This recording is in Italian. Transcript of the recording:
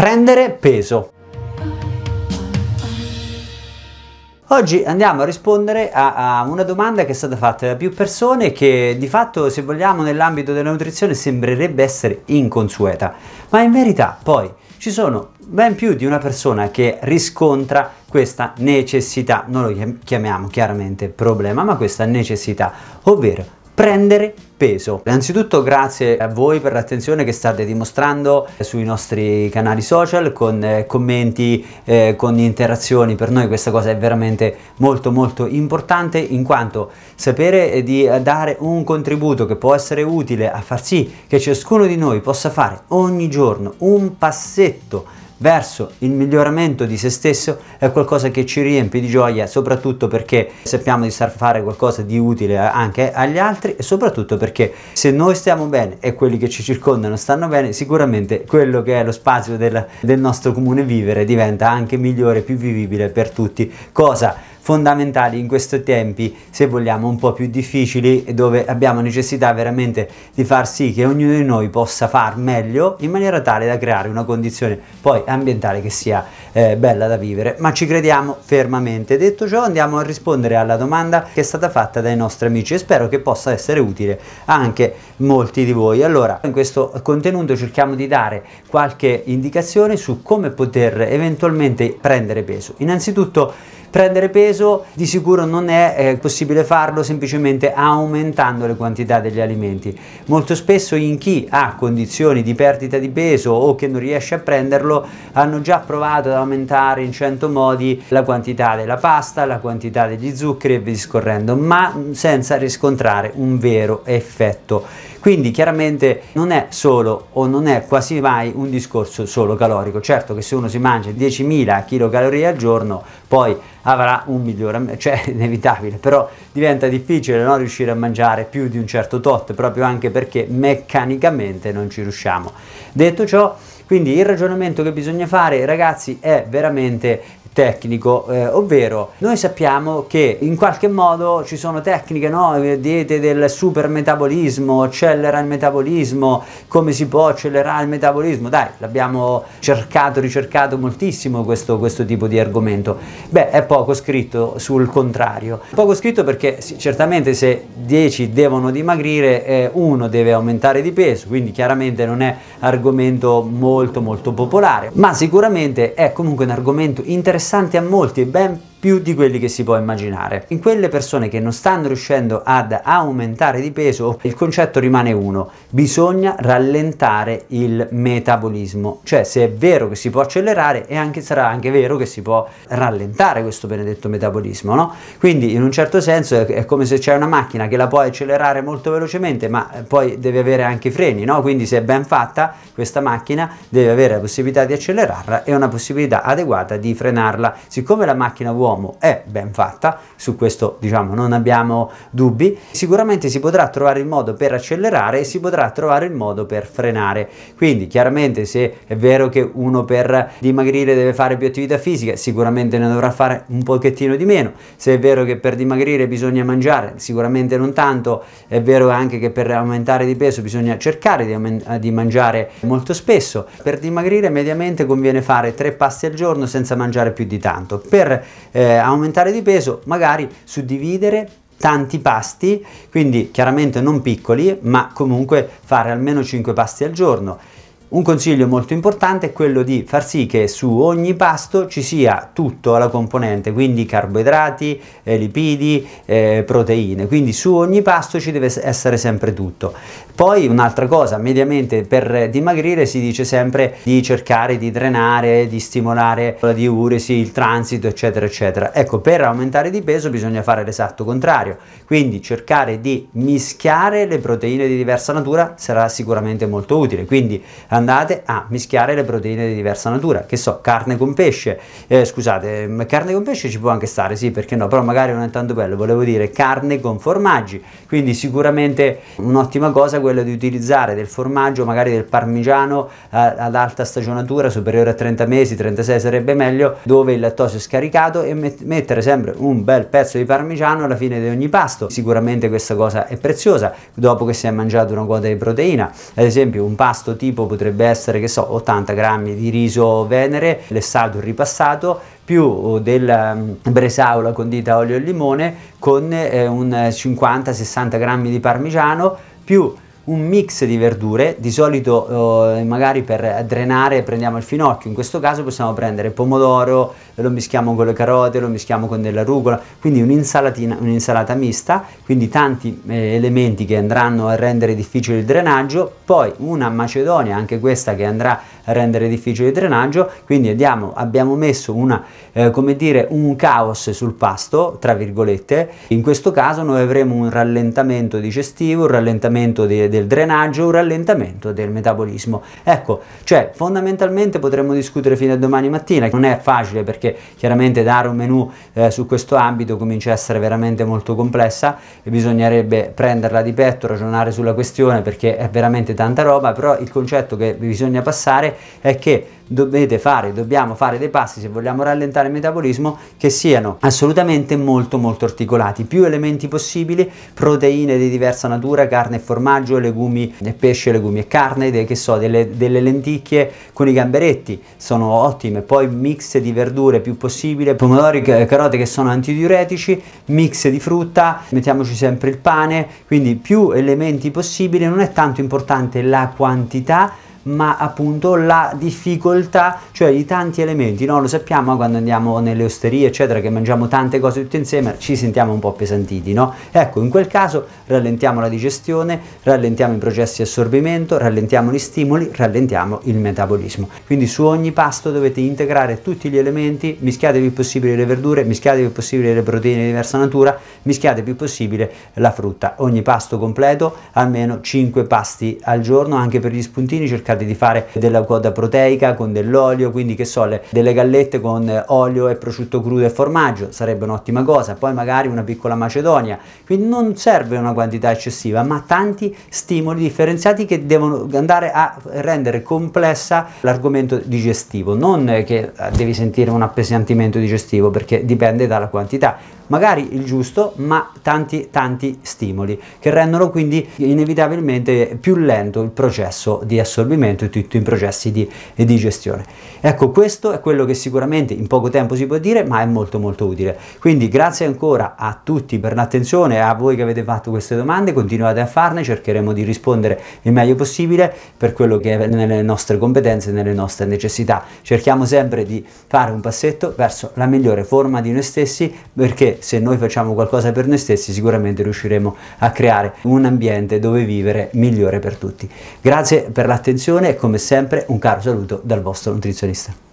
prendere peso. Oggi andiamo a rispondere a, a, una domanda che è stata fatta da più persone che di fatto se vogliamo nell'ambito della nutrizione sembrerebbe essere inconsueta, ma in verità poi ci sono ben più di una persona che riscontra questa necessità, non lo chiamiamo chiaramente problema, ma questa necessità, ovvero prendere peso. Innanzitutto grazie a voi per l'attenzione che state dimostrando sui nostri canali social con eh, commenti, eh, con interazioni. Per noi questa cosa è veramente molto molto importante in quanto sapere di dare un contributo che può essere utile a far sì che ciascuno di noi possa fare ogni giorno un passetto verso il miglioramento di se stesso è qualcosa che ci riempie di gioia, soprattutto perché sappiamo di star fare qualcosa di utile anche agli altri e soprattutto perché se noi stiamo bene e quelli che ci circondano stanno bene, sicuramente quello che è lo spazio del, del nostro comune vivere diventa anche migliore, più vivibile per tutti, cosa fondamentali in questi tempi, se vogliamo, un po' più difficili, dove abbiamo necessità veramente di far sì che ognuno di noi possa far meglio in maniera tale da creare una condizione poi ambientale che sia eh, bella da vivere. Ma ci crediamo fermamente. Detto ciò, andiamo a rispondere alla domanda che è stata fatta dai nostri amici e spero che possa essere utile anche molti di voi. Allora, in questo contenuto cerchiamo di dare qualche indicazione su come poter eventualmente prendere peso. Innanzitutto Prendere peso di sicuro non è eh, possibile farlo semplicemente aumentando le quantità degli alimenti. Molto spesso in chi ha condizioni di perdita di peso o che non riesce a prenderlo hanno già provato ad aumentare in 100 modi la quantità della pasta, la quantità degli zuccheri e via discorrendo, ma senza riscontrare un vero effetto. Quindi chiaramente non è solo o non è quasi mai un discorso solo calorico. Certo che se uno si mangia 10.000 kcal al giorno, poi avrà un miglioramento, cioè inevitabile, però diventa difficile no, riuscire a mangiare più di un certo tot, proprio anche perché meccanicamente non ci riusciamo. Detto ciò, quindi il ragionamento che bisogna fare, ragazzi, è veramente tecnico, eh, ovvero noi sappiamo che in qualche modo ci sono tecniche, no? diete del super metabolismo, accelera il metabolismo, come si può accelerare il metabolismo? Dai, l'abbiamo cercato, ricercato moltissimo questo, questo tipo di argomento. Beh, è poco scritto sul contrario. Poco scritto perché sì, certamente se 10 devono dimagrire, eh, uno deve aumentare di peso, quindi chiaramente non è argomento molto molto popolare, ma sicuramente è comunque un argomento interessante interessante a molti e ben più di quelli che si può immaginare. In quelle persone che non stanno riuscendo ad aumentare di peso, il concetto rimane uno, bisogna rallentare il metabolismo, cioè se è vero che si può accelerare e anche sarà anche vero che si può rallentare questo benedetto metabolismo, no? Quindi in un certo senso è, è come se c'è una macchina che la puoi accelerare molto velocemente, ma poi deve avere anche i freni, no? Quindi se è ben fatta questa macchina deve avere la possibilità di accelerarla e una possibilità adeguata di frenarla. Siccome la macchina vuole uomo è ben fatta, su questo diciamo non abbiamo dubbi, sicuramente si potrà trovare il modo per accelerare e si potrà trovare il modo per frenare. Quindi chiaramente se è vero che uno per dimagrire deve fare più attività fisica, sicuramente ne dovrà fare un pochettino di meno. Se è vero che per dimagrire bisogna mangiare, sicuramente non tanto. È vero anche che per aumentare di peso bisogna cercare di, di mangiare molto spesso. Per dimagrire mediamente conviene fare tre pasti al giorno senza mangiare più di tanto. Per eh, eh, aumentare di peso, magari suddividere tanti pasti, quindi chiaramente non piccoli, ma comunque fare almeno 5 pasti al giorno un consiglio molto importante è quello di far sì che su ogni pasto ci sia tutto alla componente, quindi carboidrati, eh, lipidi, eh, proteine, quindi su ogni pasto ci deve essere sempre tutto. Poi un'altra cosa, mediamente per dimagrire si dice sempre di cercare di drenare, di stimolare la diuresi, il transito, eccetera, eccetera. Ecco, per aumentare di peso bisogna fare l'esatto contrario, quindi cercare di mischiare le proteine di diversa natura sarà sicuramente molto utile. Quindi andate a mischiare le proteine di diversa natura, che so, carne con pesce, eh, scusate, carne con pesce ci può anche stare, sì, perché no, però magari non è tanto bello, volevo dire carne con formaggi, quindi sicuramente un'ottima cosa quella di utilizzare del formaggio, magari del parmigiano eh, ad alta stagionatura, superiore a 30 mesi, 36 sarebbe meglio, dove il lattosio è scaricato e met- mettere sempre un bel pezzo di parmigiano alla fine di ogni pasto. Sicuramente questa cosa è preziosa dopo che si è mangiato una quota di proteina. Ad esempio, un pasto tipo potrebbe potrebbe essere che so 80 grammi di riso venere lessato e ripassato più del um, bresaola condita olio e limone con eh, un 50-60 grammi di parmigiano più un mix di verdure, di solito eh, magari per drenare prendiamo il finocchio, in questo caso possiamo prendere pomodoro, lo mischiamo con le carote, lo mischiamo con della rucola, quindi un'insalata mista, quindi tanti eh, elementi che andranno a rendere difficile il drenaggio, poi una macedonia, anche questa che andrà a rendere difficile il drenaggio, quindi andiamo, abbiamo messo una, eh, come dire, un caos sul pasto, tra virgolette, in questo caso noi avremo un rallentamento digestivo, un rallentamento de, del drenaggio, un rallentamento del metabolismo. Ecco, cioè fondamentalmente potremmo discutere fino a domani mattina, non è facile perché chiaramente dare un menù eh, su questo ambito comincia a essere veramente molto complessa e bisognerebbe prenderla di petto, ragionare sulla questione perché è veramente tanta roba, però il concetto che bisogna passare è che dovete fare, dobbiamo fare dei passi se vogliamo rallentare il metabolismo che siano assolutamente molto molto articolati, più elementi possibili, proteine di diversa natura, carne e formaggio, legumi e pesce, legumi e carne, de, che so, delle, delle lenticchie con i gamberetti. Sono ottime, poi mix di verdure più possibile, pomodori e carote che sono antidiuretici, mix di frutta, mettiamoci sempre il pane, quindi più elementi possibili, non è tanto importante la quantità ma appunto la difficoltà, cioè i tanti elementi, no? lo sappiamo quando andiamo nelle osterie eccetera che mangiamo tante cose tutte insieme ci sentiamo un po' pesantiti, no? Ecco, in quel caso rallentiamo la digestione, rallentiamo i processi di assorbimento, rallentiamo gli stimoli, rallentiamo il metabolismo. Quindi su ogni pasto dovete integrare tutti gli elementi, mischiate il possibile le verdure, mischiate il possibile le proteine di diversa natura, mischiate più possibile la frutta. Ogni pasto completo, almeno 5 pasti al giorno, anche per gli spuntini cercate cercate di fare della coda proteica con dell'olio, quindi che so, le, delle gallette con olio e prosciutto crudo e formaggio sarebbe un'ottima cosa, poi magari una piccola macedonia, quindi non serve una quantità eccessiva, ma tanti stimoli differenziati che devono andare a rendere complessa l'argomento digestivo, non che devi sentire un appesantimento digestivo perché dipende dalla quantità magari il giusto, ma tanti tanti stimoli che rendono quindi inevitabilmente più lento il processo di assorbimento e tutti i processi di, di gestione. Ecco, questo è quello che sicuramente in poco tempo si può dire, ma è molto molto utile. Quindi grazie ancora a tutti per l'attenzione, a voi che avete fatto queste domande, continuate a farne, cercheremo di rispondere il meglio possibile per quello che è nelle nostre competenze nelle nostre necessità. Cerchiamo sempre di fare un passetto verso la migliore forma di noi stessi perché se noi facciamo qualcosa per noi stessi sicuramente riusciremo a creare un ambiente dove vivere migliore per tutti. Grazie per l'attenzione e come sempre un caro saluto dal vostro nutrizionista.